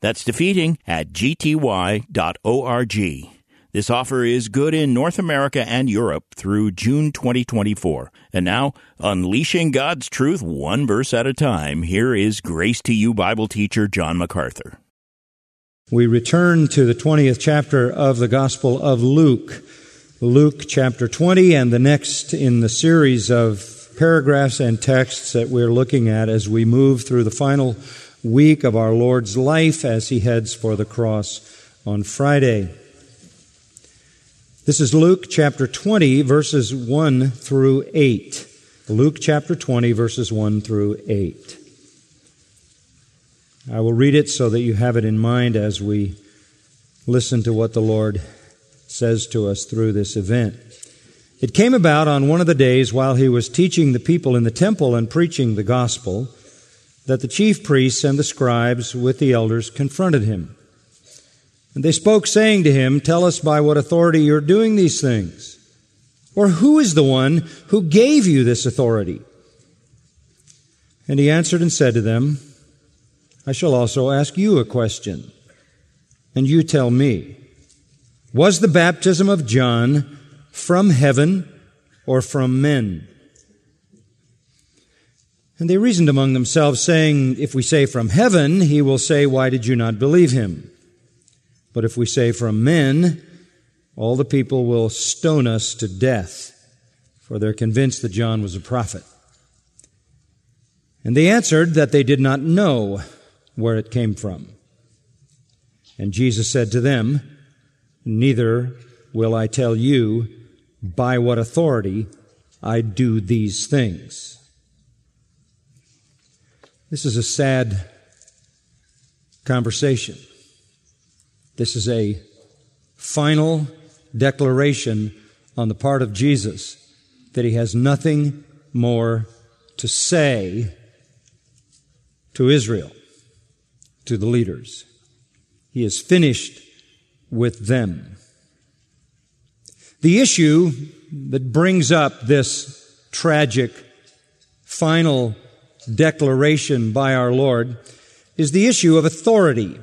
That's defeating at gty.org. This offer is good in North America and Europe through June 2024. And now, unleashing God's truth one verse at a time, here is Grace to You Bible teacher John MacArthur. We return to the 20th chapter of the Gospel of Luke. Luke chapter 20 and the next in the series of paragraphs and texts that we're looking at as we move through the final week of our Lord's life as he heads for the cross on Friday. This is Luke chapter 20, verses 1 through 8. Luke chapter 20, verses 1 through 8. I will read it so that you have it in mind as we listen to what the Lord says to us through this event. It came about on one of the days while he was teaching the people in the temple and preaching the gospel that the chief priests and the scribes with the elders confronted him. And they spoke, saying to him, Tell us by what authority you're doing these things. Or who is the one who gave you this authority? And he answered and said to them, I shall also ask you a question, and you tell me. Was the baptism of John from heaven or from men? And they reasoned among themselves, saying, If we say from heaven, he will say, Why did you not believe him? But if we say from men, all the people will stone us to death, for they're convinced that John was a prophet. And they answered that they did not know where it came from. And Jesus said to them, Neither will I tell you by what authority I do these things. This is a sad conversation. This is a final declaration on the part of Jesus that he has nothing more to say to Israel, to the leaders. He is finished with them. The issue that brings up this tragic final declaration by our Lord is the issue of authority.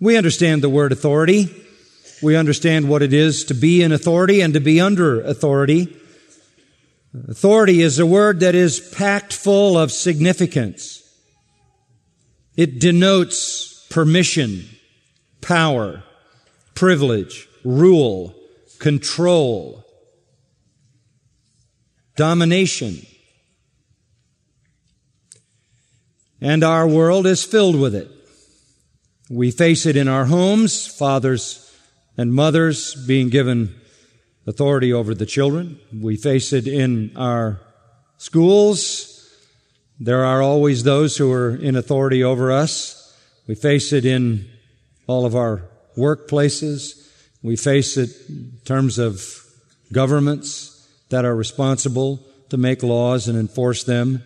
We understand the word authority. We understand what it is to be in authority and to be under authority. Authority is a word that is packed full of significance. It denotes permission, power, privilege, rule, control, domination. And our world is filled with it. We face it in our homes, fathers and mothers being given authority over the children. We face it in our schools. There are always those who are in authority over us. We face it in all of our workplaces. We face it in terms of governments that are responsible to make laws and enforce them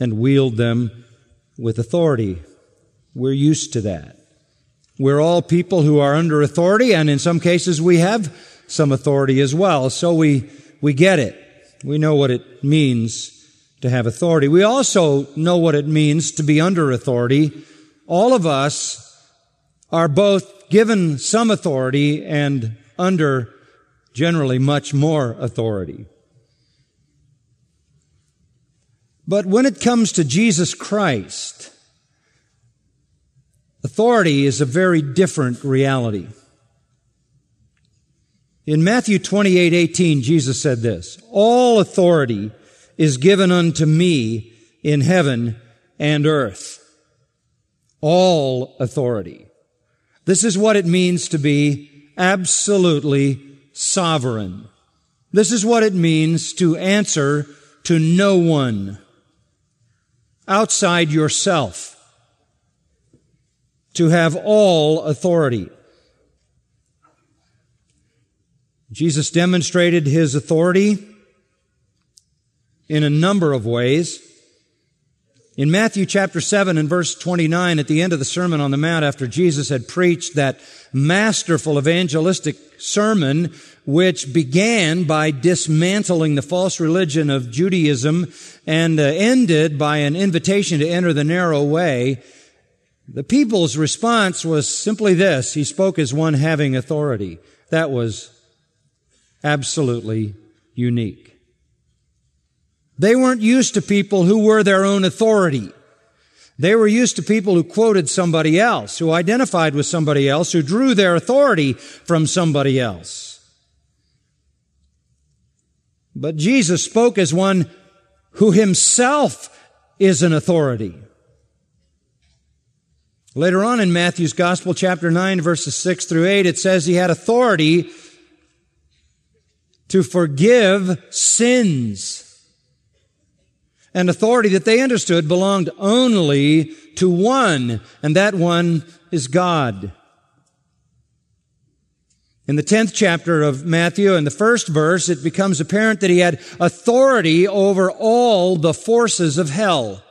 and wield them with authority. We're used to that. We're all people who are under authority, and in some cases we have some authority as well. So we, we get it. We know what it means to have authority. We also know what it means to be under authority. All of us are both given some authority and under generally much more authority. But when it comes to Jesus Christ, authority is a very different reality. In Matthew 28, 18, Jesus said this, All authority is given unto me in heaven and earth. All authority. This is what it means to be absolutely sovereign. This is what it means to answer to no one outside yourself to have all authority. Jesus demonstrated his authority in a number of ways. In Matthew chapter 7 and verse 29, at the end of the Sermon on the Mount, after Jesus had preached that masterful evangelistic sermon, which began by dismantling the false religion of Judaism and uh, ended by an invitation to enter the narrow way, the people's response was simply this. He spoke as one having authority. That was absolutely unique. They weren't used to people who were their own authority. They were used to people who quoted somebody else, who identified with somebody else, who drew their authority from somebody else. But Jesus spoke as one who himself is an authority. Later on in Matthew's Gospel, chapter 9, verses 6 through 8, it says he had authority to forgive sins. An authority that they understood belonged only to one, and that one is God. In the 10th chapter of Matthew, in the first verse, it becomes apparent that he had authority over all the forces of hell.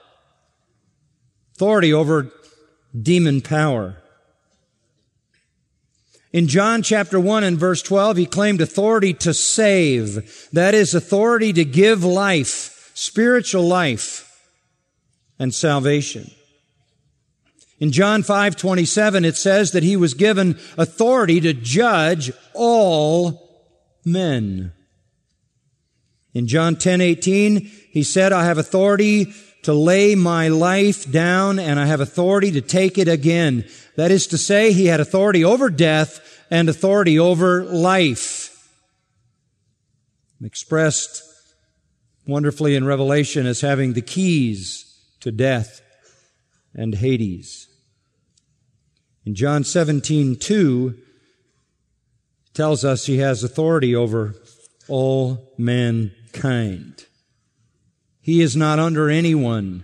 Authority over demon power. In John chapter 1 and verse 12, he claimed authority to save. That is authority to give life, spiritual life, and salvation. In John 5:27 it says that he was given authority to judge all men. In John 10:18 he said, "I have authority to lay my life down and I have authority to take it again. That is to say, he had authority over death and authority over life. Expressed wonderfully in Revelation as having the keys to death and Hades. In John 17, 2, tells us he has authority over all mankind. He is not under anyone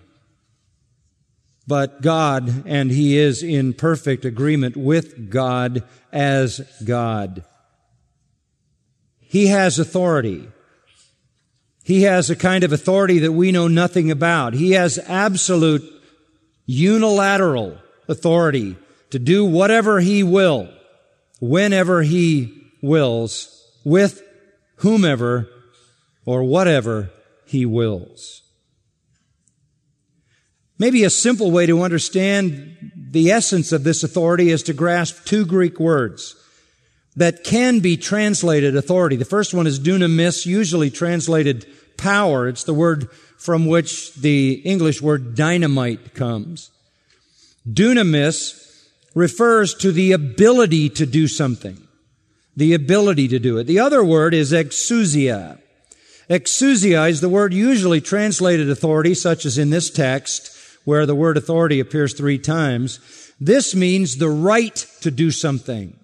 but God, and he is in perfect agreement with God as God. He has authority. He has a kind of authority that we know nothing about. He has absolute unilateral authority to do whatever he will, whenever he wills, with whomever or whatever he wills. Maybe a simple way to understand the essence of this authority is to grasp two Greek words that can be translated authority. The first one is dunamis, usually translated power. It's the word from which the English word dynamite comes. Dunamis refers to the ability to do something. The ability to do it. The other word is exousia. Exousia is the word usually translated authority, such as in this text, where the word authority appears three times. This means the right to do something.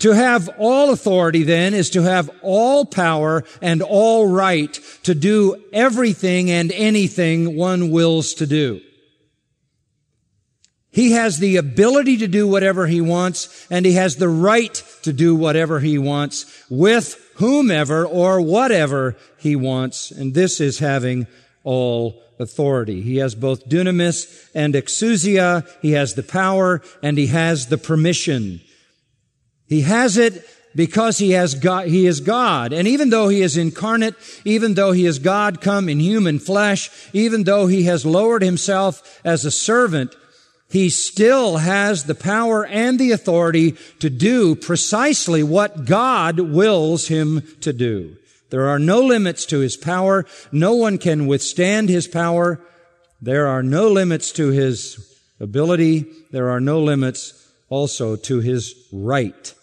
To have all authority then is to have all power and all right to do everything and anything one wills to do. He has the ability to do whatever he wants, and he has the right to do whatever he wants with whomever or whatever he wants. And this is having all authority. He has both dunamis and exousia. He has the power and he has the permission. He has it because he has God, he is God. And even though he is incarnate, even though he is God come in human flesh, even though he has lowered himself as a servant, he still has the power and the authority to do precisely what God wills him to do. There are no limits to his power. No one can withstand his power. There are no limits to his ability. There are no limits also to his right.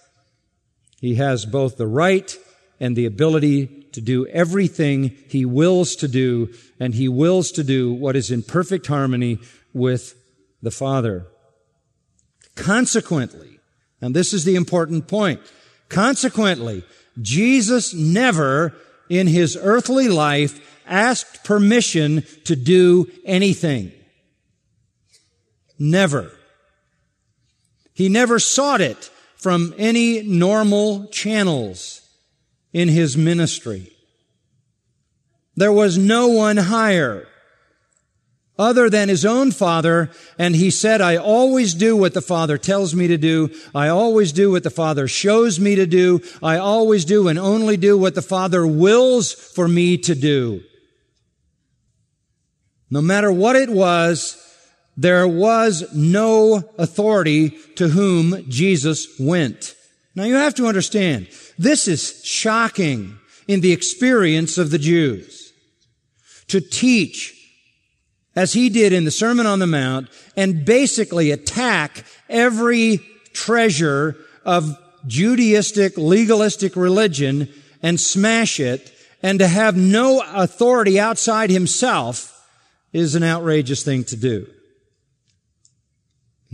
He has both the right and the ability to do everything he wills to do, and he wills to do what is in perfect harmony with the Father. Consequently, and this is the important point, consequently, Jesus never in his earthly life asked permission to do anything. Never. He never sought it from any normal channels in his ministry. There was no one higher other than his own father, and he said, I always do what the father tells me to do. I always do what the father shows me to do. I always do and only do what the father wills for me to do. No matter what it was, there was no authority to whom Jesus went. Now you have to understand, this is shocking in the experience of the Jews. To teach as he did in the Sermon on the Mount and basically attack every treasure of Judaistic, legalistic religion and smash it and to have no authority outside himself is an outrageous thing to do.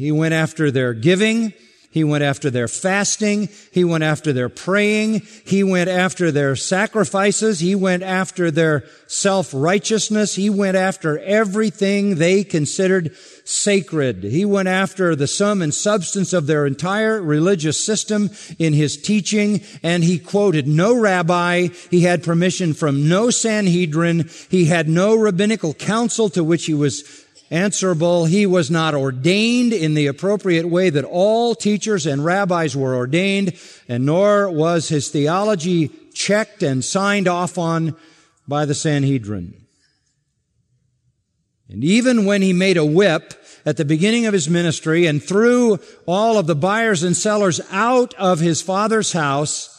He went after their giving. He went after their fasting. He went after their praying. He went after their sacrifices. He went after their self-righteousness. He went after everything they considered sacred. He went after the sum and substance of their entire religious system in his teaching, and he quoted no rabbi. He had permission from no Sanhedrin. He had no rabbinical council to which he was answerable. He was not ordained in the appropriate way that all teachers and rabbis were ordained, and nor was his theology checked and signed off on by the Sanhedrin. And even when he made a whip at the beginning of his ministry and threw all of the buyers and sellers out of his father's house,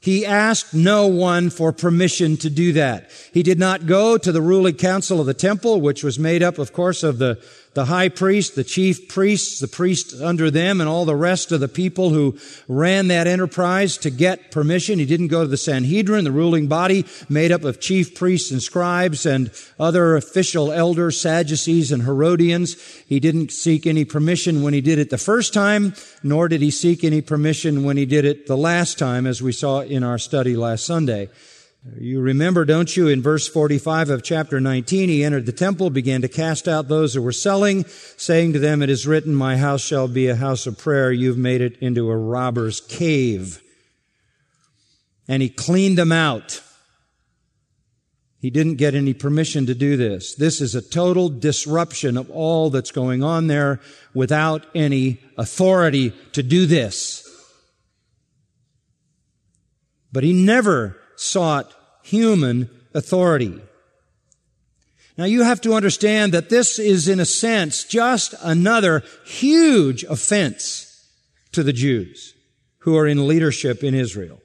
he asked no one for permission to do that. He did not go to the ruling council of the temple, which was made up, of course, of the, the high priest, the chief priests, the priests under them, and all the rest of the people who ran that enterprise to get permission. He didn't go to the Sanhedrin, the ruling body made up of chief priests and scribes and other official elders, Sadducees and Herodians. He didn't seek any permission when he did it the first time, nor did he seek any permission when he did it the last time, as we saw in our study last Sunday. You remember, don't you, in verse 45 of chapter 19, he entered the temple, began to cast out those who were selling, saying to them, It is written, My house shall be a house of prayer. You've made it into a robber's cave. And he cleaned them out. He didn't get any permission to do this. This is a total disruption of all that's going on there without any authority to do this. But he never sought human authority. Now you have to understand that this is in a sense just another huge offense to the Jews who are in leadership in Israel.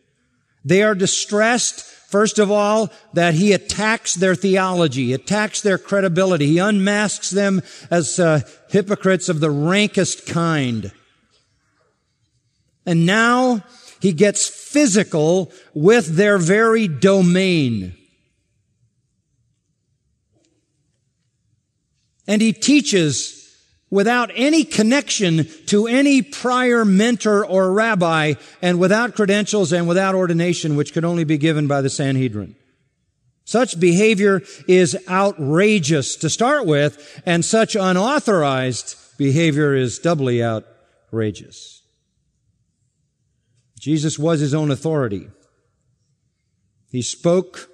They are distressed, first of all, that he attacks their theology, attacks their credibility. He unmasks them as uh, hypocrites of the rankest kind. And now he gets physical with their very domain. And he teaches without any connection to any prior mentor or rabbi and without credentials and without ordination, which could only be given by the Sanhedrin. Such behavior is outrageous to start with, and such unauthorized behavior is doubly outrageous. Jesus was his own authority. He spoke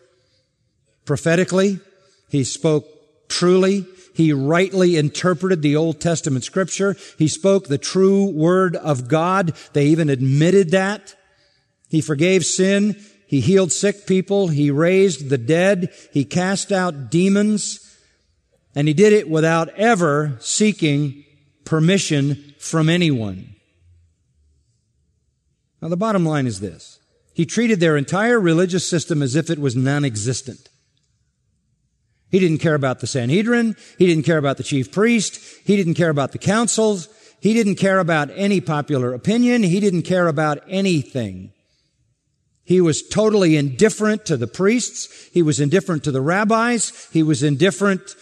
prophetically. He spoke truly. He rightly interpreted the Old Testament scripture. He spoke the true word of God. They even admitted that. He forgave sin. He healed sick people. He raised the dead. He cast out demons. And he did it without ever seeking permission from anyone. Now the bottom line is this. He treated their entire religious system as if it was non-existent. He didn't care about the Sanhedrin. He didn't care about the chief priest. He didn't care about the councils. He didn't care about any popular opinion. He didn't care about anything. He was totally indifferent to the priests. He was indifferent to the rabbis. He was indifferent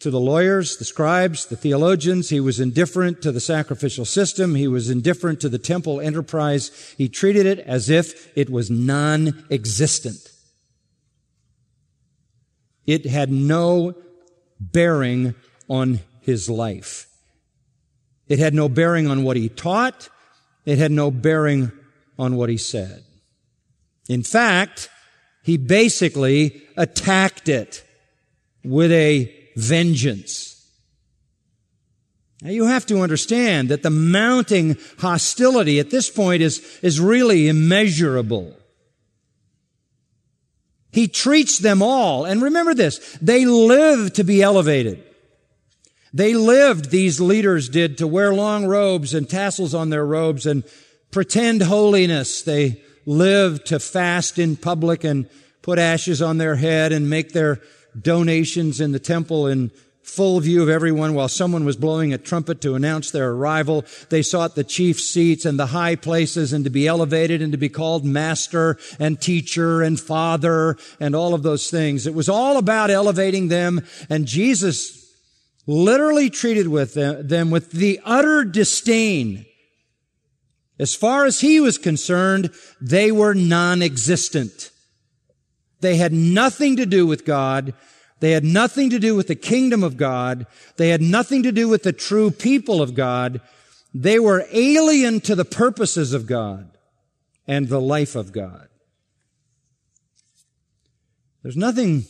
to the lawyers, the scribes, the theologians. He was indifferent to the sacrificial system. He was indifferent to the temple enterprise. He treated it as if it was non-existent. It had no bearing on his life. It had no bearing on what he taught. it had no bearing on what he said. In fact, he basically attacked it with a vengeance. Now you have to understand that the mounting hostility at this point is, is really immeasurable. He treats them all, and remember this, they live to be elevated. They lived, these leaders did, to wear long robes and tassels on their robes and pretend holiness. They lived to fast in public and put ashes on their head and make their donations in the temple in full view of everyone while someone was blowing a trumpet to announce their arrival. They sought the chief seats and the high places and to be elevated and to be called master and teacher and father and all of those things. It was all about elevating them and Jesus literally treated with them, them with the utter disdain. As far as he was concerned, they were non-existent. They had nothing to do with God. They had nothing to do with the kingdom of God. They had nothing to do with the true people of God. They were alien to the purposes of God and the life of God. There's nothing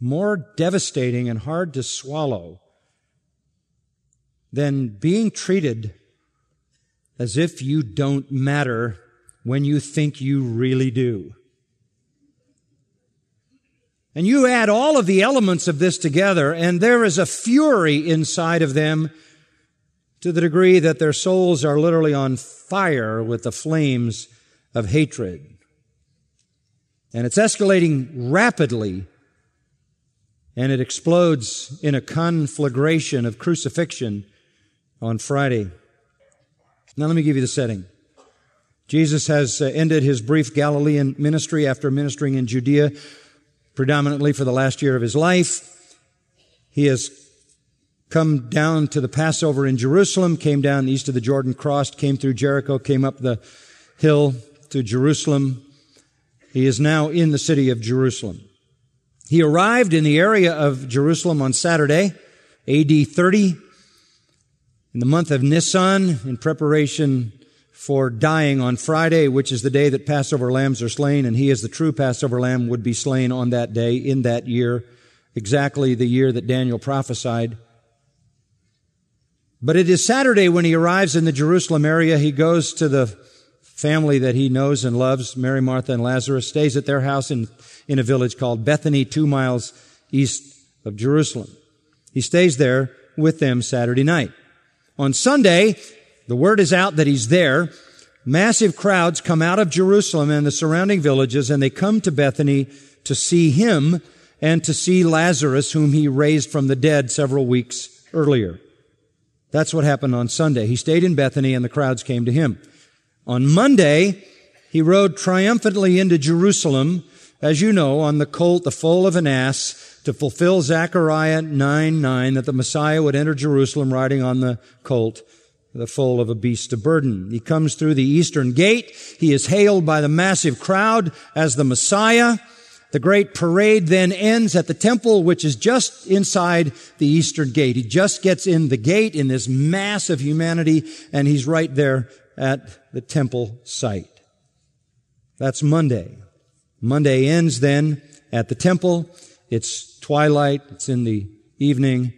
more devastating and hard to swallow than being treated as if you don't matter when you think you really do. And you add all of the elements of this together, and there is a fury inside of them to the degree that their souls are literally on fire with the flames of hatred. And it's escalating rapidly, and it explodes in a conflagration of crucifixion on Friday. Now, let me give you the setting. Jesus has uh, ended his brief Galilean ministry after ministering in Judea predominantly for the last year of his life. He has come down to the Passover in Jerusalem, came down east of the Jordan, crossed, came through Jericho, came up the hill to Jerusalem. He is now in the city of Jerusalem. He arrived in the area of Jerusalem on Saturday, AD 30, in the month of Nisan, in preparation for dying on Friday, which is the day that Passover lambs are slain, and he is the true Passover lamb would be slain on that day in that year, exactly the year that Daniel prophesied. But it is Saturday when he arrives in the Jerusalem area. He goes to the family that he knows and loves, Mary, Martha, and Lazarus, stays at their house in, in a village called Bethany, two miles east of Jerusalem. He stays there with them Saturday night. On Sunday, the word is out that he's there. Massive crowds come out of Jerusalem and the surrounding villages and they come to Bethany to see him and to see Lazarus, whom he raised from the dead several weeks earlier. That's what happened on Sunday. He stayed in Bethany and the crowds came to him. On Monday, he rode triumphantly into Jerusalem, as you know, on the colt, the foal of an ass, to fulfill Zechariah 9 9, that the Messiah would enter Jerusalem riding on the colt the foal of a beast of burden. He comes through the eastern gate. He is hailed by the massive crowd as the Messiah. The great parade then ends at the temple, which is just inside the eastern gate. He just gets in the gate in this mass of humanity, and he's right there at the temple site. That's Monday. Monday ends then at the temple. It's twilight. It's in the evening.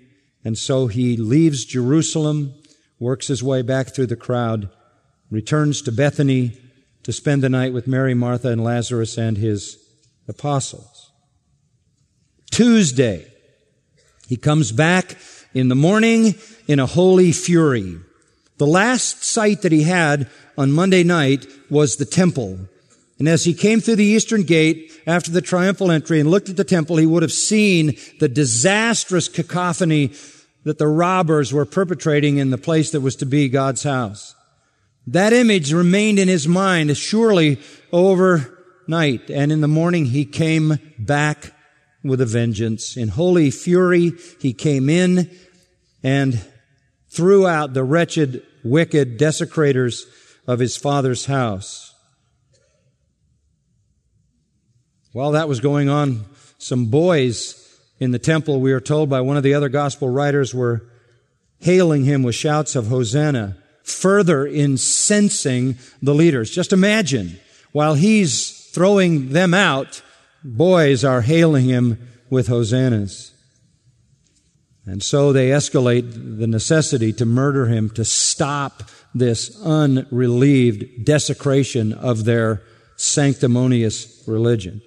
And so he leaves Jerusalem works his way back through the crowd, returns to Bethany to spend the night with Mary, Martha, and Lazarus and his apostles. Tuesday, he comes back in the morning in a holy fury. The last sight that he had on Monday night was the temple. And as he came through the eastern gate after the triumphal entry and looked at the temple, he would have seen the disastrous cacophony that the robbers were perpetrating in the place that was to be God's house. That image remained in his mind surely overnight. And in the morning he came back with a vengeance. In holy fury, he came in and threw out the wretched, wicked desecrators of his father's house. While that was going on, some boys in the temple, we are told by one of the other gospel writers, were hailing him with shouts of Hosanna. further incensing the leaders. Just imagine, while he's throwing them out, boys are hailing him with hosannas. And so they escalate the necessity to murder him to stop this unrelieved desecration of their sanctimonious religion.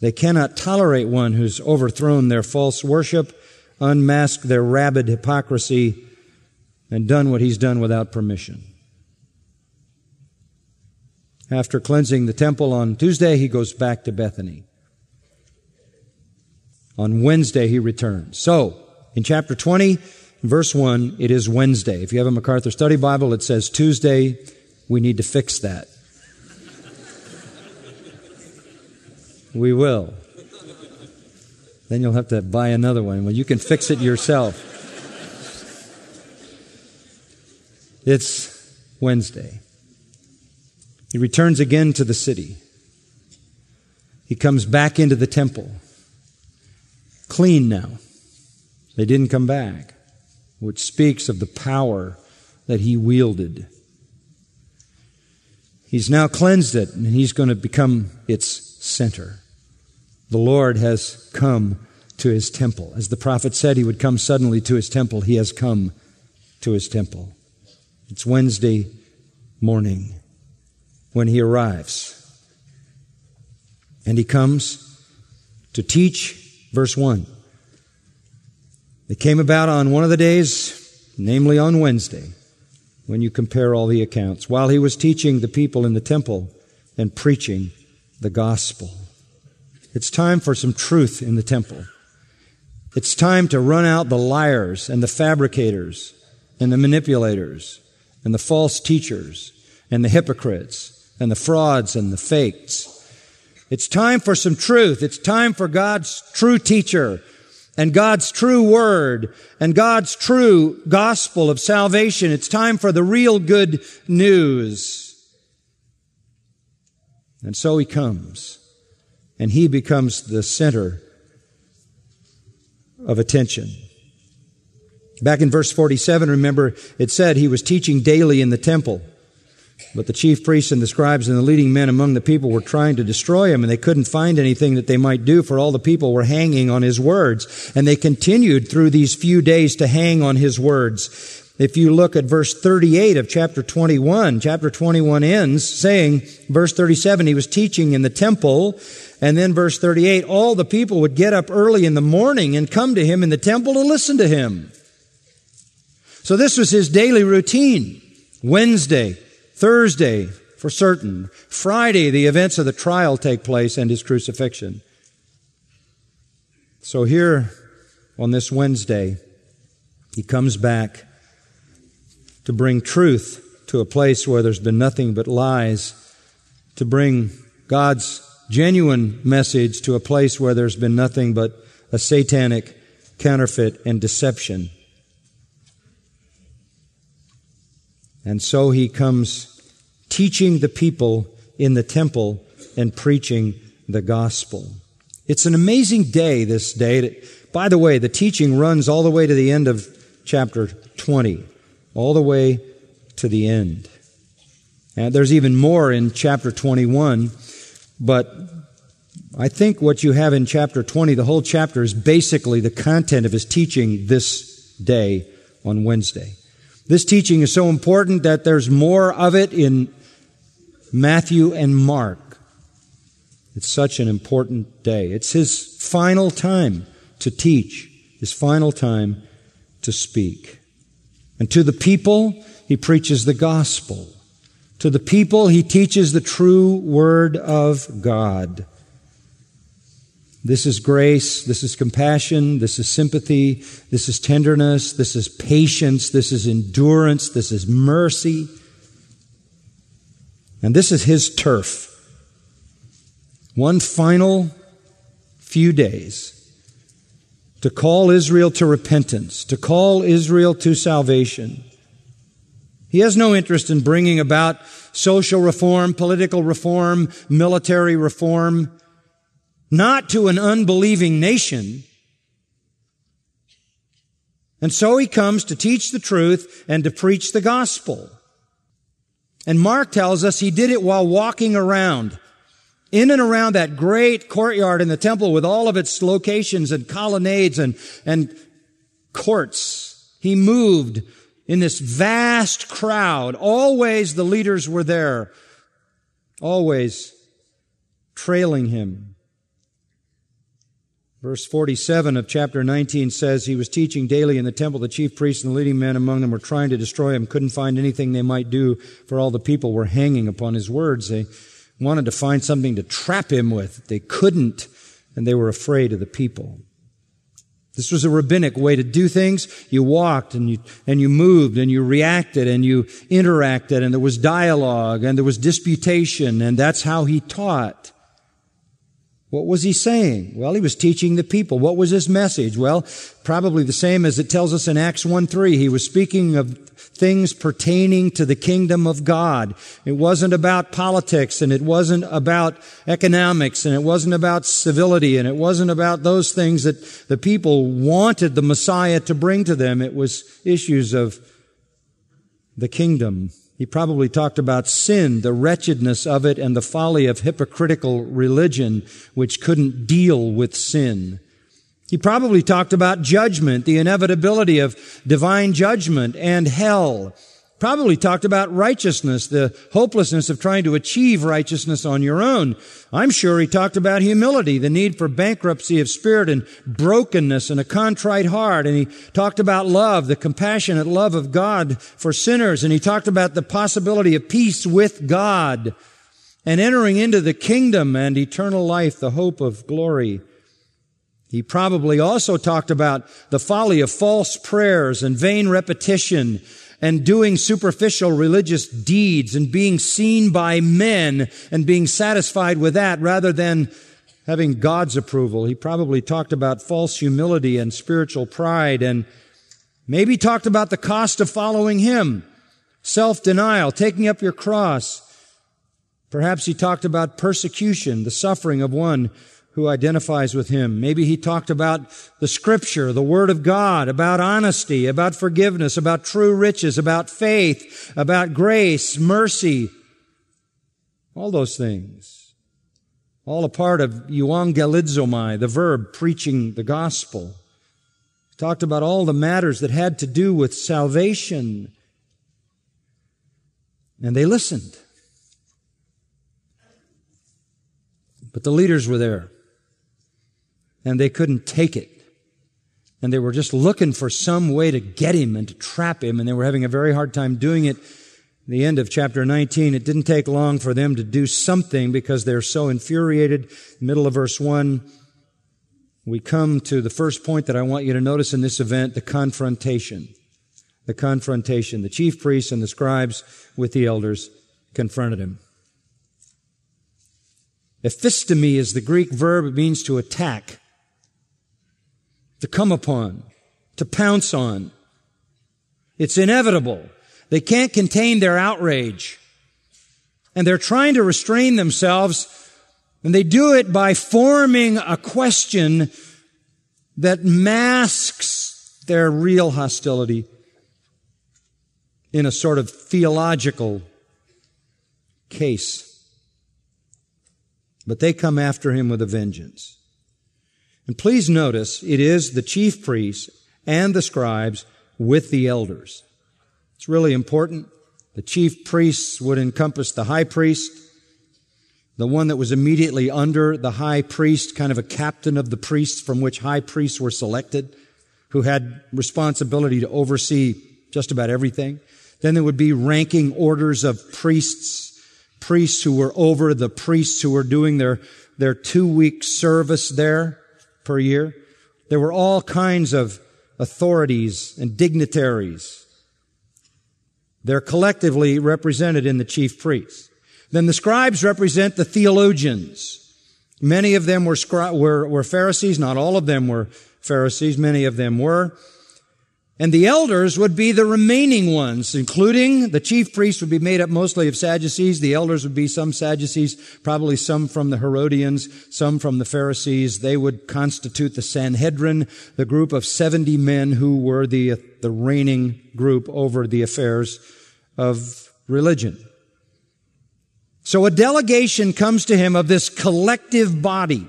They cannot tolerate one who's overthrown their false worship, unmasked their rabid hypocrisy, and done what he's done without permission. After cleansing the temple on Tuesday, he goes back to Bethany. On Wednesday, he returns. So, in chapter 20, verse 1, it is Wednesday. If you have a MacArthur Study Bible, it says Tuesday. We need to fix that. We will. Then you'll have to buy another one. Well, you can fix it yourself. It's Wednesday. He returns again to the city. He comes back into the temple clean now. They didn't come back, which speaks of the power that he wielded. He's now cleansed it, and he's going to become its center. The Lord has come to his temple. As the prophet said he would come suddenly to his temple, he has come to his temple. It's Wednesday morning when he arrives. And he comes to teach Verse 1. It came about on one of the days, namely on Wednesday, when you compare all the accounts, while he was teaching the people in the temple and preaching the gospel. It's time for some truth in the temple. It's time to run out the liars and the fabricators and the manipulators and the false teachers and the hypocrites and the frauds and the fakes it's time for some truth. It's time for God's true teacher and God's true word and God's true gospel of salvation. It's time for the real good news. And so he comes and he becomes the center of attention. Back in verse 47, remember, it said he was teaching daily in the temple. But the chief priests and the scribes and the leading men among the people were trying to destroy him, and they couldn't find anything that they might do, for all the people were hanging on his words. And they continued through these few days to hang on his words. If you look at verse 38 of chapter 21, chapter 21 ends saying, verse 37, he was teaching in the temple, and then verse 38, all the people would get up early in the morning and come to him in the temple to listen to him. So this was his daily routine. Wednesday, Thursday, for certain. Friday, the events of the trial take place and his crucifixion. So here on this Wednesday, he comes back to bring truth to a place where there's been nothing but lies, to bring God's genuine message to a place where there's been nothing but a satanic counterfeit and deception. And so he comes teaching the people in the temple and preaching the gospel. It's an amazing day, this day. By the way, the teaching runs all the way to the end of chapter 20, all the way to the end. And there's even more in chapter 21, but I think what you have in chapter 20, the whole chapter, is basically the content of his teaching this day on Wednesday. This teaching is so important that there's more of it in Matthew and Mark. It's such an important day. It's his final time to teach, his final time to speak. And to the people, he preaches the gospel. To the people, he teaches the true word of God. This is grace. This is compassion. This is sympathy. This is tenderness. This is patience. This is endurance. This is mercy. And this is his turf. One final few days to call Israel to repentance, to call Israel to salvation. He has no interest in bringing about social reform, political reform, military reform not to an unbelieving nation, And so he comes to teach the truth and to preach the gospel. And Mark tells us he did it while walking around in and around that great courtyard in the temple with all of its locations and colonnades and, and courts. He moved in this vast crowd. Always the leaders were there. Always trailing him. Verse 47 of chapter 19 says, He was teaching daily in the temple. The chief priests and the leading men among them were trying to destroy him, couldn't find anything they might do, for all the people were hanging upon his words. They wanted to find something to trap him with. They couldn't, and they were afraid of the people. This was a rabbinic way to do things. You walked and you, and you moved and you reacted and you interacted and there was dialogue and there was disputation and that's how he taught. What was he saying? Well, he was teaching the people. What was his message? Well, probably the same as it tells us in Acts 1-3. He was speaking of things pertaining to the kingdom of God. It wasn't about politics and it wasn't about economics and it wasn't about civility and it wasn't about those things that the people wanted the Messiah to bring to them. It was issues of the kingdom he probably talked about sin, the wretchedness of it, and the folly of hypocritical religion, which couldn't deal with sin. He probably talked about judgment, the inevitability of divine judgment and hell probably talked about righteousness, the hopelessness of trying to achieve righteousness on your own. I'm sure he talked about humility, the need for bankruptcy of spirit and brokenness and a contrite heart. And he talked about love, the compassionate love of God for sinners. And he talked about the possibility of peace with God and entering into the kingdom and eternal life, the hope of glory. He probably also talked about the folly of false prayers and vain repetition and doing superficial religious deeds and being seen by men and being satisfied with that rather than having God's approval. He probably talked about false humility and spiritual pride and maybe talked about the cost of following Him, self-denial, taking up your cross. Perhaps he talked about persecution, the suffering of one who identifies with him. Maybe he talked about the scripture, the word of God, about honesty, about forgiveness, about true riches, about faith, about grace, mercy. All those things. All a part of euangelizomai, the verb preaching the gospel. He talked about all the matters that had to do with salvation. And they listened. But the leaders were there and they couldn't take it. And they were just looking for some way to get him and to trap him, and they were having a very hard time doing it. the end of chapter 19, it didn't take long for them to do something because they're so infuriated. Middle of verse 1, we come to the first point that I want you to notice in this event, the confrontation. The confrontation. The chief priests and the scribes with the elders confronted him. Ephistemi is the Greek verb. It means to attack to come upon, to pounce on. It's inevitable. They can't contain their outrage. And they're trying to restrain themselves, and they do it by forming a question that masks their real hostility in a sort of theological case. But they come after him with a vengeance. And please notice, it is the chief priests and the scribes with the elders. It's really important. The chief priests would encompass the high priest, the one that was immediately under the high priest, kind of a captain of the priests from which high priests were selected, who had responsibility to oversee just about everything. Then there would be ranking orders of priests, priests who were over the priests who were doing their, their two week service there per year. There were all kinds of authorities and dignitaries. They're collectively represented in the chief priests. Then the scribes represent the theologians. Many of them were, scri- were, were Pharisees. Not all of them were Pharisees. Many of them were. And the elders would be the remaining ones, including the chief priests would be made up mostly of Sadducees. The elders would be some Sadducees, probably some from the Herodians, some from the Pharisees. They would constitute the Sanhedrin, the group of 70 men who were the, the reigning group over the affairs of religion. So a delegation comes to him of this collective body.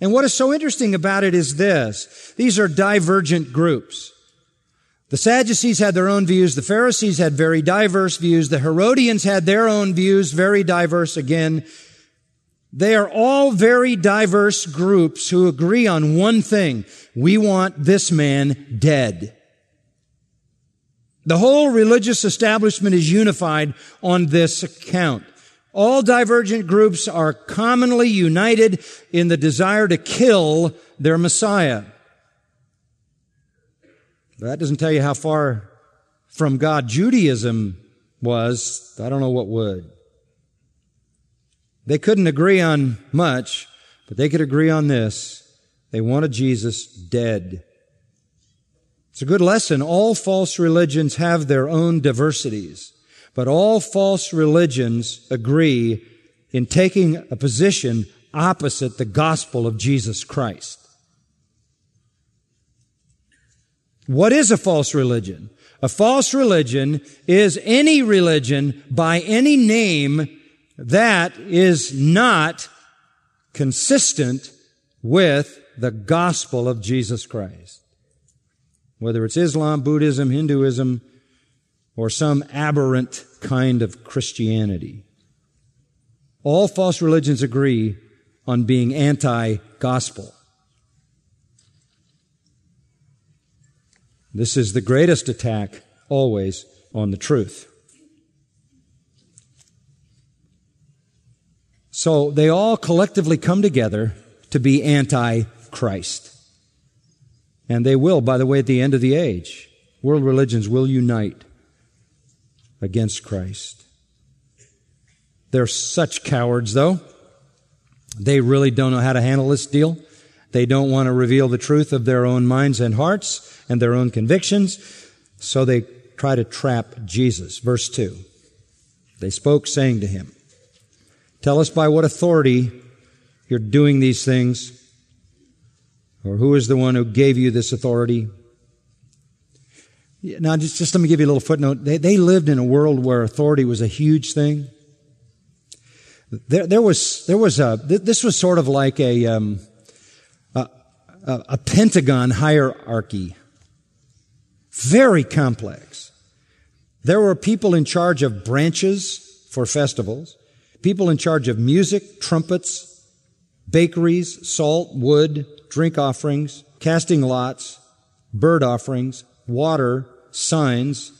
And what is so interesting about it is this. These are divergent groups. The Sadducees had their own views. The Pharisees had very diverse views. The Herodians had their own views, very diverse again. They are all very diverse groups who agree on one thing. We want this man dead. The whole religious establishment is unified on this account. All divergent groups are commonly united in the desire to kill their Messiah. That doesn't tell you how far from God Judaism was. I don't know what would. They couldn't agree on much, but they could agree on this. They wanted Jesus dead. It's a good lesson. All false religions have their own diversities, but all false religions agree in taking a position opposite the gospel of Jesus Christ. What is a false religion? A false religion is any religion by any name that is not consistent with the gospel of Jesus Christ. Whether it's Islam, Buddhism, Hinduism, or some aberrant kind of Christianity. All false religions agree on being anti-gospel. This is the greatest attack always on the truth. So they all collectively come together to be anti-Christ. And they will, by the way, at the end of the age. World religions will unite against Christ. They're such cowards, though. They really don't know how to handle this deal. They don't want to reveal the truth of their own minds and hearts and their own convictions, so they try to trap Jesus. Verse 2. They spoke, saying to him, Tell us by what authority you're doing these things, or who is the one who gave you this authority? Now, just, just let me give you a little footnote. They, they lived in a world where authority was a huge thing. There, there was, there was a, this was sort of like a, um, a, a pentagon hierarchy. Very complex. There were people in charge of branches for festivals, people in charge of music, trumpets, bakeries, salt, wood, drink offerings, casting lots, bird offerings, water, signs,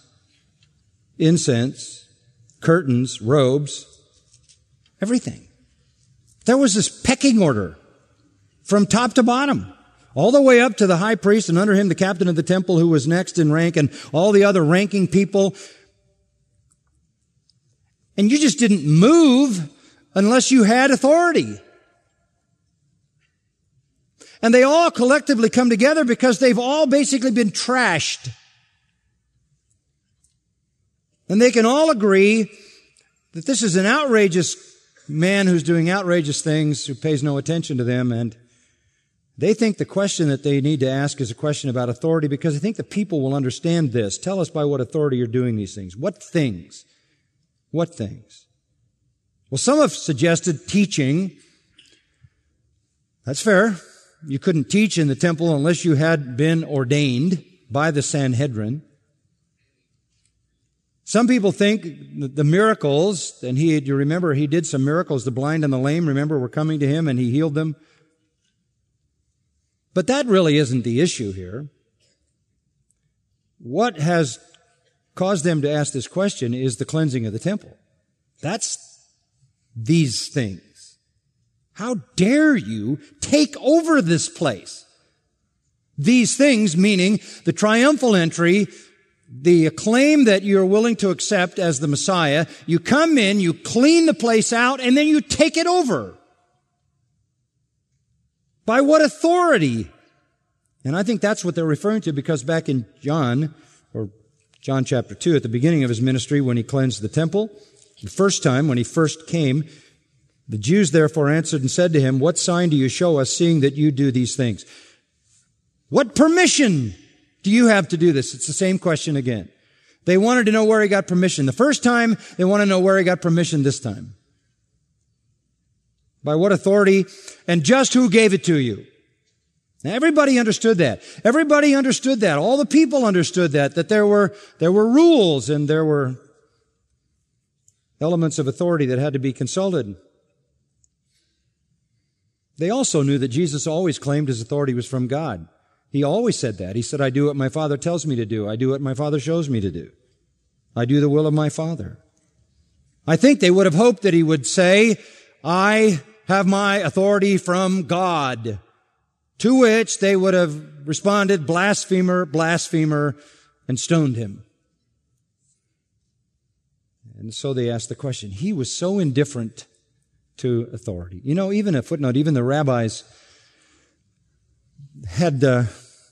incense, curtains, robes, everything. There was this pecking order from top to bottom. All the way up to the high priest and under him the captain of the temple who was next in rank and all the other ranking people. And you just didn't move unless you had authority. And they all collectively come together because they've all basically been trashed. And they can all agree that this is an outrageous man who's doing outrageous things, who pays no attention to them, and they think the question that they need to ask is a question about authority because they think the people will understand this. Tell us by what authority you're doing these things. What things? What things? Well, some have suggested teaching. That's fair. You couldn't teach in the temple unless you had been ordained by the Sanhedrin. Some people think the miracles, and he, you remember, he did some miracles. The blind and the lame, remember, were coming to him and he healed them. But that really isn't the issue here. What has caused them to ask this question is the cleansing of the temple. That's these things. How dare you take over this place? These things meaning the triumphal entry, the acclaim that you're willing to accept as the Messiah. You come in, you clean the place out, and then you take it over. By what authority And I think that's what they're referring to because back in John, or John chapter 2, at the beginning of his ministry, when he cleansed the temple, the first time, when he first came, the Jews therefore answered and said to him, What sign do you show us, seeing that you do these things? What permission do you have to do this? It's the same question again. They wanted to know where he got permission. The first time, they want to know where he got permission this time. By what authority and just who gave it to you? Now, everybody understood that. Everybody understood that. All the people understood that, that there were, there were rules and there were elements of authority that had to be consulted. They also knew that Jesus always claimed his authority was from God. He always said that. He said, I do what my Father tells me to do. I do what my Father shows me to do. I do the will of my Father. I think they would have hoped that he would say, I have my authority from God. To which they would have responded, blasphemer, blasphemer, and stoned him. And so they asked the question. He was so indifferent to authority. You know, even a footnote, even the rabbis had uh,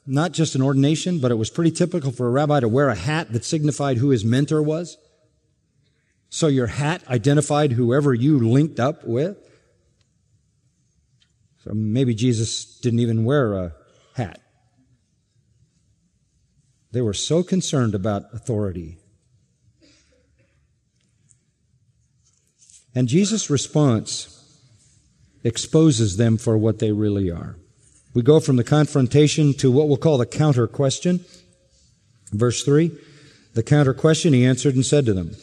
not just an ordination, but it was pretty typical for a rabbi to wear a hat that signified who his mentor was. So your hat identified whoever you linked up with. Maybe Jesus didn't even wear a hat. They were so concerned about authority. And Jesus' response exposes them for what they really are. We go from the confrontation to what we'll call the counter question. Verse 3 The counter question, he answered and said to them,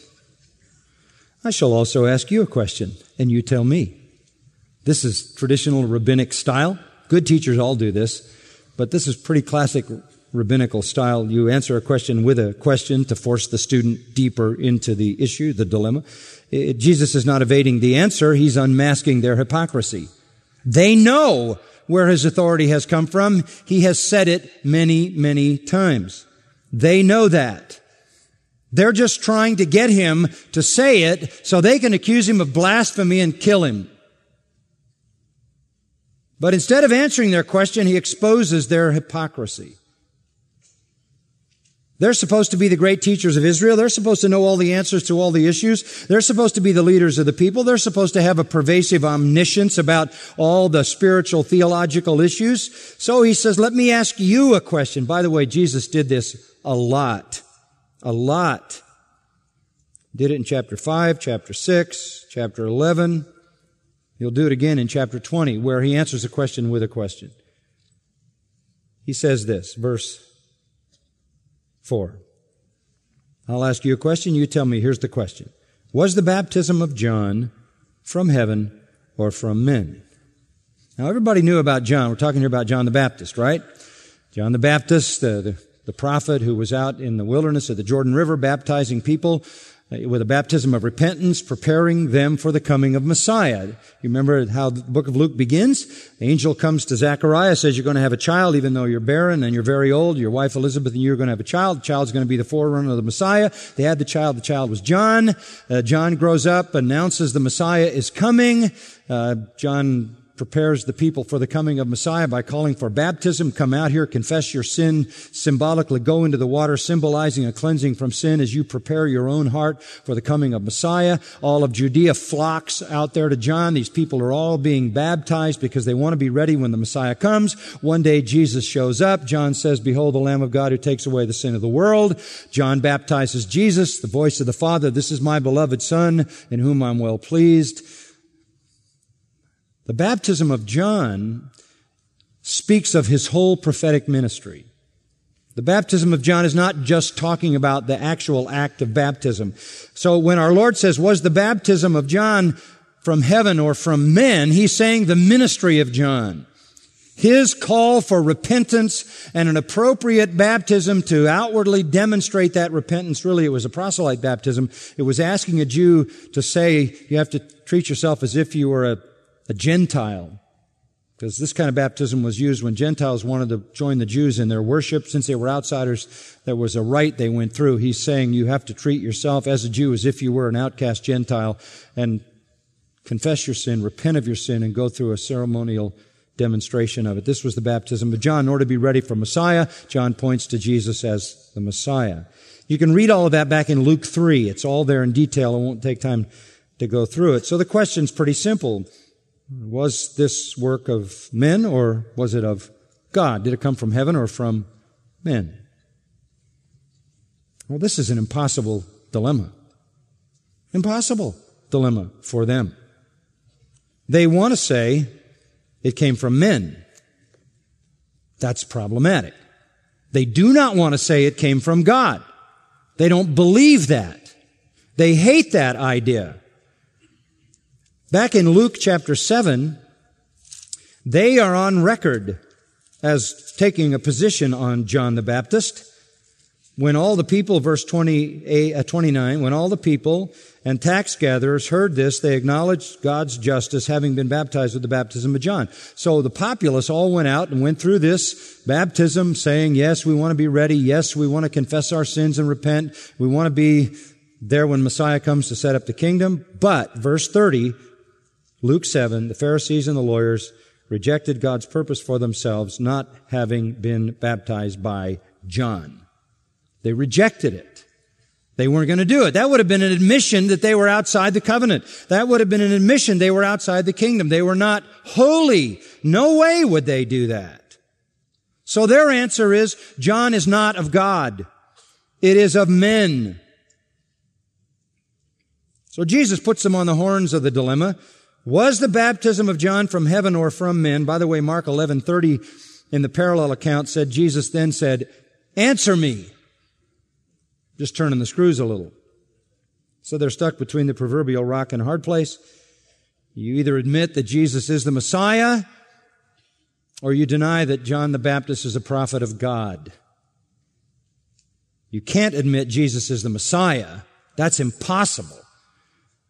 I shall also ask you a question, and you tell me. This is traditional rabbinic style. Good teachers all do this, but this is pretty classic rabbinical style. You answer a question with a question to force the student deeper into the issue, the dilemma. It, Jesus is not evading the answer, he's unmasking their hypocrisy. They know where his authority has come from. He has said it many, many times. They know that. They're just trying to get him to say it so they can accuse him of blasphemy and kill him. But instead of answering their question, he exposes their hypocrisy. They're supposed to be the great teachers of Israel. They're supposed to know all the answers to all the issues. They're supposed to be the leaders of the people. They're supposed to have a pervasive omniscience about all the spiritual theological issues. So he says, let me ask you a question. By the way, Jesus did this a lot. A lot. Did it in chapter 5, chapter 6, chapter 11. He'll do it again in chapter 20, where he answers a question with a question. He says this, verse 4. I'll ask you a question, you tell me. Here's the question Was the baptism of John from heaven or from men? Now, everybody knew about John. We're talking here about John the Baptist, right? John the Baptist, the, the, the prophet who was out in the wilderness of the Jordan River baptizing people. Uh, with a baptism of repentance, preparing them for the coming of Messiah. You remember how the book of Luke begins? The angel comes to Zechariah, says you're going to have a child, even though you're barren and you're very old. Your wife Elizabeth and you are going to have a child. The child's going to be the forerunner of the Messiah. They had the child. The child was John. Uh, John grows up, announces the Messiah is coming. Uh, John prepares the people for the coming of Messiah by calling for baptism. Come out here, confess your sin, symbolically go into the water, symbolizing a cleansing from sin as you prepare your own heart for the coming of Messiah. All of Judea flocks out there to John. These people are all being baptized because they want to be ready when the Messiah comes. One day Jesus shows up. John says, behold the Lamb of God who takes away the sin of the world. John baptizes Jesus, the voice of the Father. This is my beloved Son in whom I'm well pleased. The baptism of John speaks of his whole prophetic ministry. The baptism of John is not just talking about the actual act of baptism. So when our Lord says, was the baptism of John from heaven or from men, he's saying the ministry of John. His call for repentance and an appropriate baptism to outwardly demonstrate that repentance. Really, it was a proselyte baptism. It was asking a Jew to say, you have to treat yourself as if you were a a Gentile. Because this kind of baptism was used when Gentiles wanted to join the Jews in their worship. Since they were outsiders, there was a rite they went through. He's saying you have to treat yourself as a Jew as if you were an outcast Gentile and confess your sin, repent of your sin, and go through a ceremonial demonstration of it. This was the baptism of John. In order to be ready for Messiah, John points to Jesus as the Messiah. You can read all of that back in Luke 3. It's all there in detail. I won't take time to go through it. So the question's pretty simple. Was this work of men or was it of God? Did it come from heaven or from men? Well, this is an impossible dilemma. Impossible dilemma for them. They want to say it came from men. That's problematic. They do not want to say it came from God. They don't believe that. They hate that idea. Back in Luke chapter 7, they are on record as taking a position on John the Baptist. When all the people, verse 20, uh, 29, when all the people and tax gatherers heard this, they acknowledged God's justice, having been baptized with the baptism of John. So the populace all went out and went through this baptism saying, yes, we want to be ready. Yes, we want to confess our sins and repent. We want to be there when Messiah comes to set up the kingdom. But, verse 30, Luke 7, the Pharisees and the lawyers rejected God's purpose for themselves, not having been baptized by John. They rejected it. They weren't going to do it. That would have been an admission that they were outside the covenant. That would have been an admission they were outside the kingdom. They were not holy. No way would they do that. So their answer is, John is not of God. It is of men. So Jesus puts them on the horns of the dilemma. Was the baptism of John from heaven or from men? By the way, Mark 11:30 in the parallel account said Jesus then said, "Answer me." Just turning the screws a little. So they're stuck between the proverbial rock and hard place. You either admit that Jesus is the Messiah, or you deny that John the Baptist is a prophet of God. You can't admit Jesus is the Messiah. That's impossible.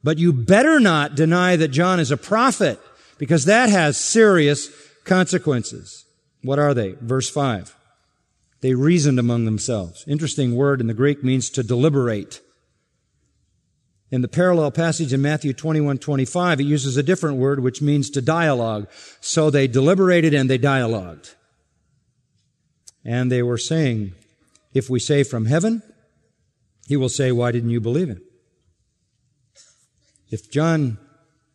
But you better not deny that John is a prophet, because that has serious consequences. What are they? Verse 5. They reasoned among themselves. Interesting word in the Greek means to deliberate. In the parallel passage in Matthew 21, 25, it uses a different word which means to dialogue. So they deliberated and they dialogued. And they were saying, if we say from heaven, he will say, why didn't you believe him? If John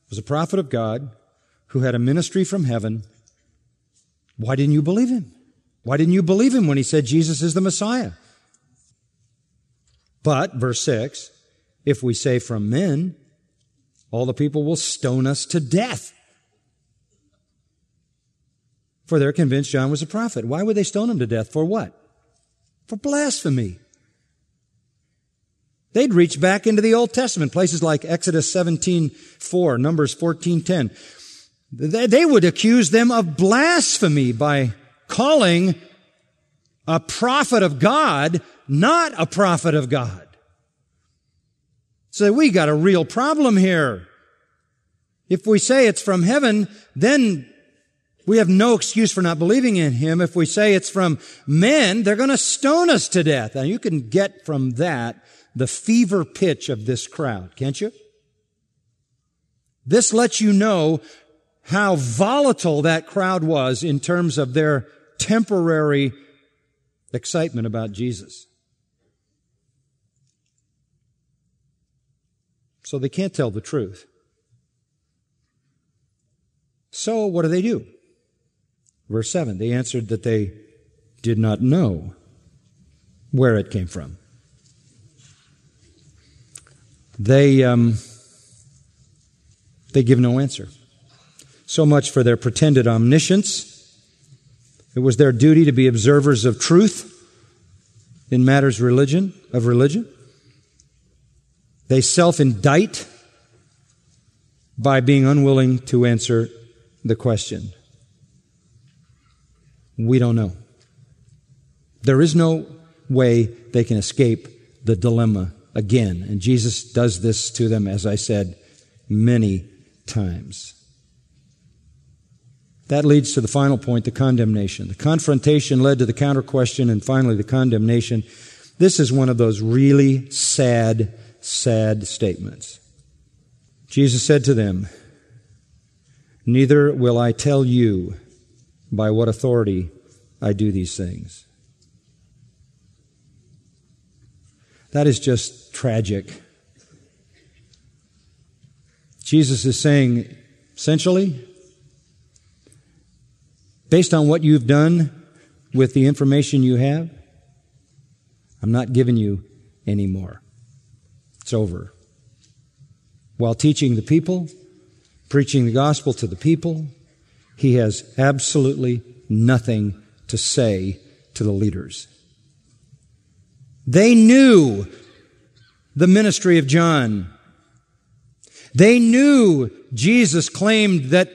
was a prophet of God who had a ministry from heaven, why didn't you believe him? Why didn't you believe him when he said Jesus is the Messiah? But, verse 6, if we say from men, all the people will stone us to death. For they're convinced John was a prophet. Why would they stone him to death? For what? For blasphemy. They'd reach back into the Old Testament, places like Exodus 17, 4, Numbers 14, 10. They would accuse them of blasphemy by calling a prophet of God not a prophet of God. So we got a real problem here. If we say it's from heaven, then we have no excuse for not believing in him. If we say it's from men, they're going to stone us to death. Now you can get from that the fever pitch of this crowd, can't you? This lets you know how volatile that crowd was in terms of their temporary excitement about Jesus. So they can't tell the truth. So what do they do? Verse 7 They answered that they did not know where it came from. They, um, they give no answer. So much for their pretended omniscience it was their duty to be observers of truth in matters religion, of religion. They self-indict by being unwilling to answer the question. We don't know. There is no way they can escape the dilemma again. And Jesus does this to them, as I said, many times. That leads to the final point, the condemnation. The confrontation led to the counter question and finally the condemnation. This is one of those really sad, sad statements. Jesus said to them, Neither will I tell you by what authority I do these things. That is just tragic. Jesus is saying, essentially, based on what you've done with the information you have, I'm not giving you any more. It's over. While teaching the people, preaching the gospel to the people, he has absolutely nothing to say to the leaders. They knew the ministry of John. They knew Jesus claimed that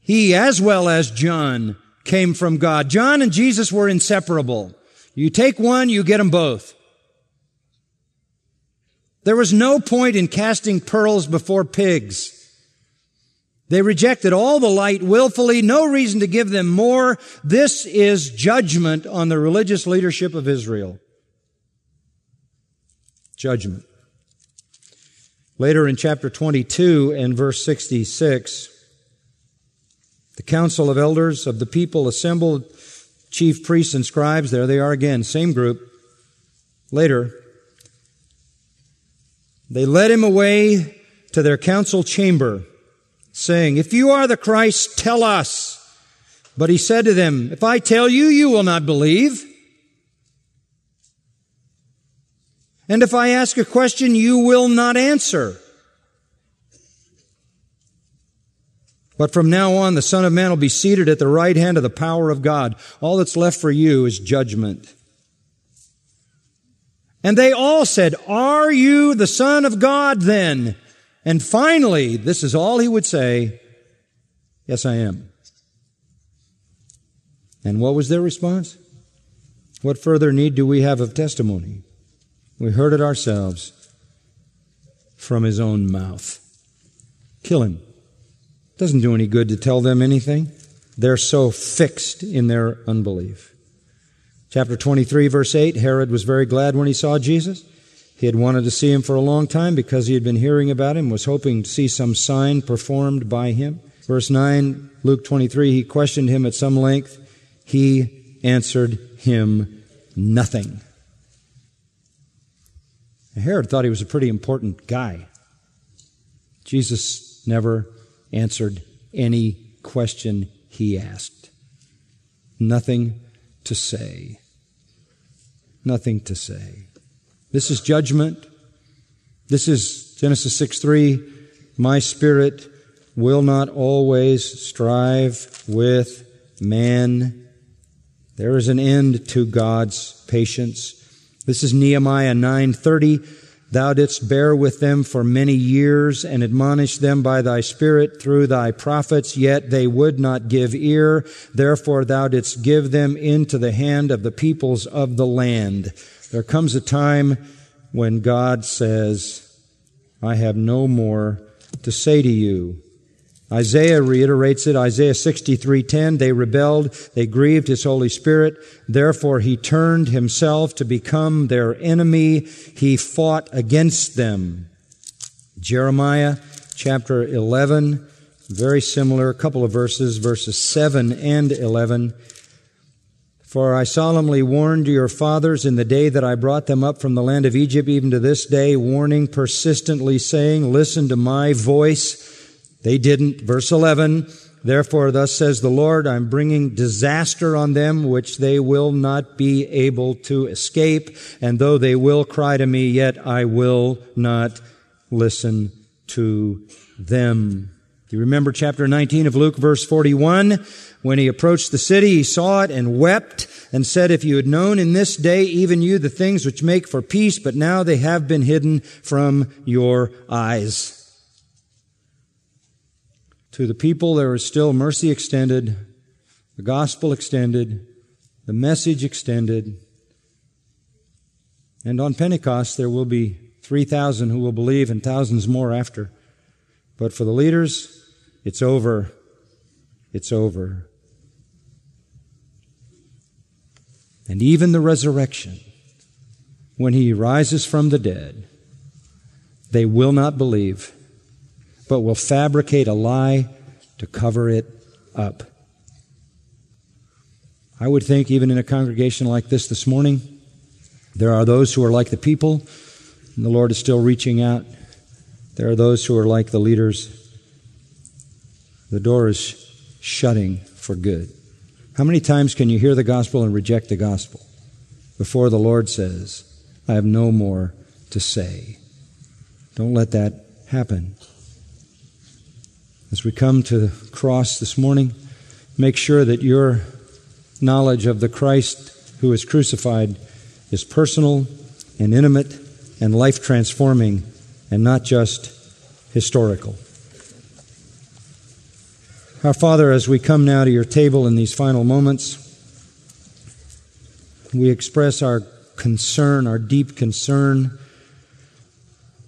he, as well as John, came from God. John and Jesus were inseparable. You take one, you get them both. There was no point in casting pearls before pigs. They rejected all the light willfully, no reason to give them more. This is judgment on the religious leadership of Israel. Judgment. Later in chapter 22 and verse 66, the council of elders of the people assembled, chief priests and scribes, there they are again, same group. Later, they led him away to their council chamber saying, If you are the Christ, tell us. But he said to them, If I tell you, you will not believe. And if I ask a question, you will not answer. But from now on, the Son of Man will be seated at the right hand of the power of God. All that's left for you is judgment. And they all said, Are you the Son of God then? And finally, this is all he would say, Yes, I am. And what was their response? What further need do we have of testimony? We heard it ourselves from his own mouth. Kill him. Doesn't do any good to tell them anything. They're so fixed in their unbelief. Chapter 23, verse 8 Herod was very glad when he saw Jesus. He had wanted to see him for a long time because he had been hearing about him, was hoping to see some sign performed by him. Verse 9, Luke 23, he questioned him at some length. He answered him nothing. Herod thought he was a pretty important guy. Jesus never answered any question he asked. Nothing to say. Nothing to say. This is judgment. This is Genesis 6 3. My spirit will not always strive with man. There is an end to God's patience. This is Nehemiah 9:30. Thou didst bear with them for many years and admonish them by thy spirit through thy prophets, yet they would not give ear. Therefore thou didst give them into the hand of the peoples of the land. There comes a time when God says, I have no more to say to you. Isaiah reiterates it, Isaiah 63:10, they rebelled, they grieved his holy spirit, therefore he turned himself to become their enemy, he fought against them. Jeremiah chapter 11, very similar, a couple of verses, verses 7 and 11. For I solemnly warned your fathers in the day that I brought them up from the land of Egypt, even to this day, warning persistently, saying, Listen to my voice. They didn't. Verse 11, Therefore, thus says the Lord, I'm bringing disaster on them, which they will not be able to escape. And though they will cry to me, yet I will not listen to them. Do you remember chapter 19 of Luke, verse 41? When he approached the city, he saw it and wept and said, If you had known in this day, even you, the things which make for peace, but now they have been hidden from your eyes. To the people, there is still mercy extended, the gospel extended, the message extended. And on Pentecost, there will be 3,000 who will believe and thousands more after. But for the leaders, it's over. It's over. And even the resurrection, when he rises from the dead, they will not believe, but will fabricate a lie to cover it up. I would think, even in a congregation like this this morning, there are those who are like the people, and the Lord is still reaching out. There are those who are like the leaders. The door is shutting for good. How many times can you hear the gospel and reject the gospel before the Lord says, I have no more to say? Don't let that happen. As we come to the cross this morning, make sure that your knowledge of the Christ who is crucified is personal and intimate and life transforming and not just historical. Our Father, as we come now to your table in these final moments, we express our concern, our deep concern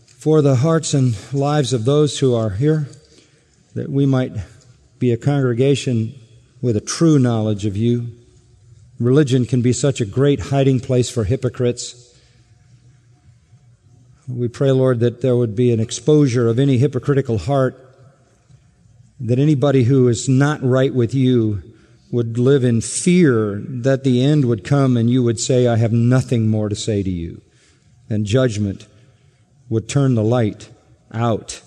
for the hearts and lives of those who are here, that we might be a congregation with a true knowledge of you. Religion can be such a great hiding place for hypocrites. We pray, Lord, that there would be an exposure of any hypocritical heart, that anybody who is not right with you would live in fear that the end would come and you would say, I have nothing more to say to you. And judgment would turn the light out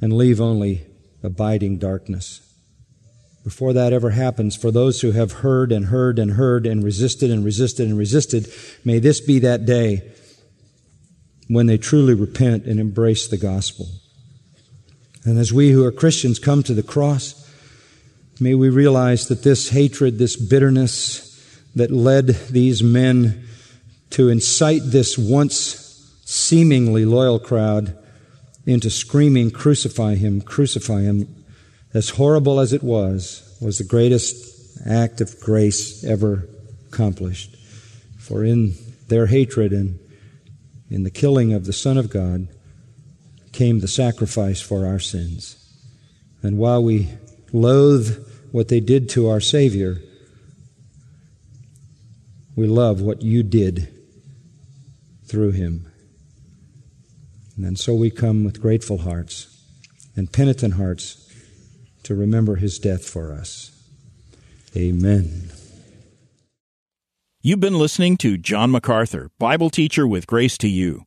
and leave only abiding darkness. Before that ever happens, for those who have heard and heard and heard and resisted and resisted and resisted, may this be that day when they truly repent and embrace the gospel. And as we who are Christians come to the cross, may we realize that this hatred, this bitterness that led these men to incite this once seemingly loyal crowd into screaming, Crucify him, crucify him, as horrible as it was, was the greatest act of grace ever accomplished. For in their hatred and in the killing of the Son of God came the sacrifice for our sins. And while we loathe what they did to our Savior, we love what you did through him. And so we come with grateful hearts and penitent hearts to remember his death for us. Amen. You've been listening to John MacArthur, Bible teacher with Grace to You.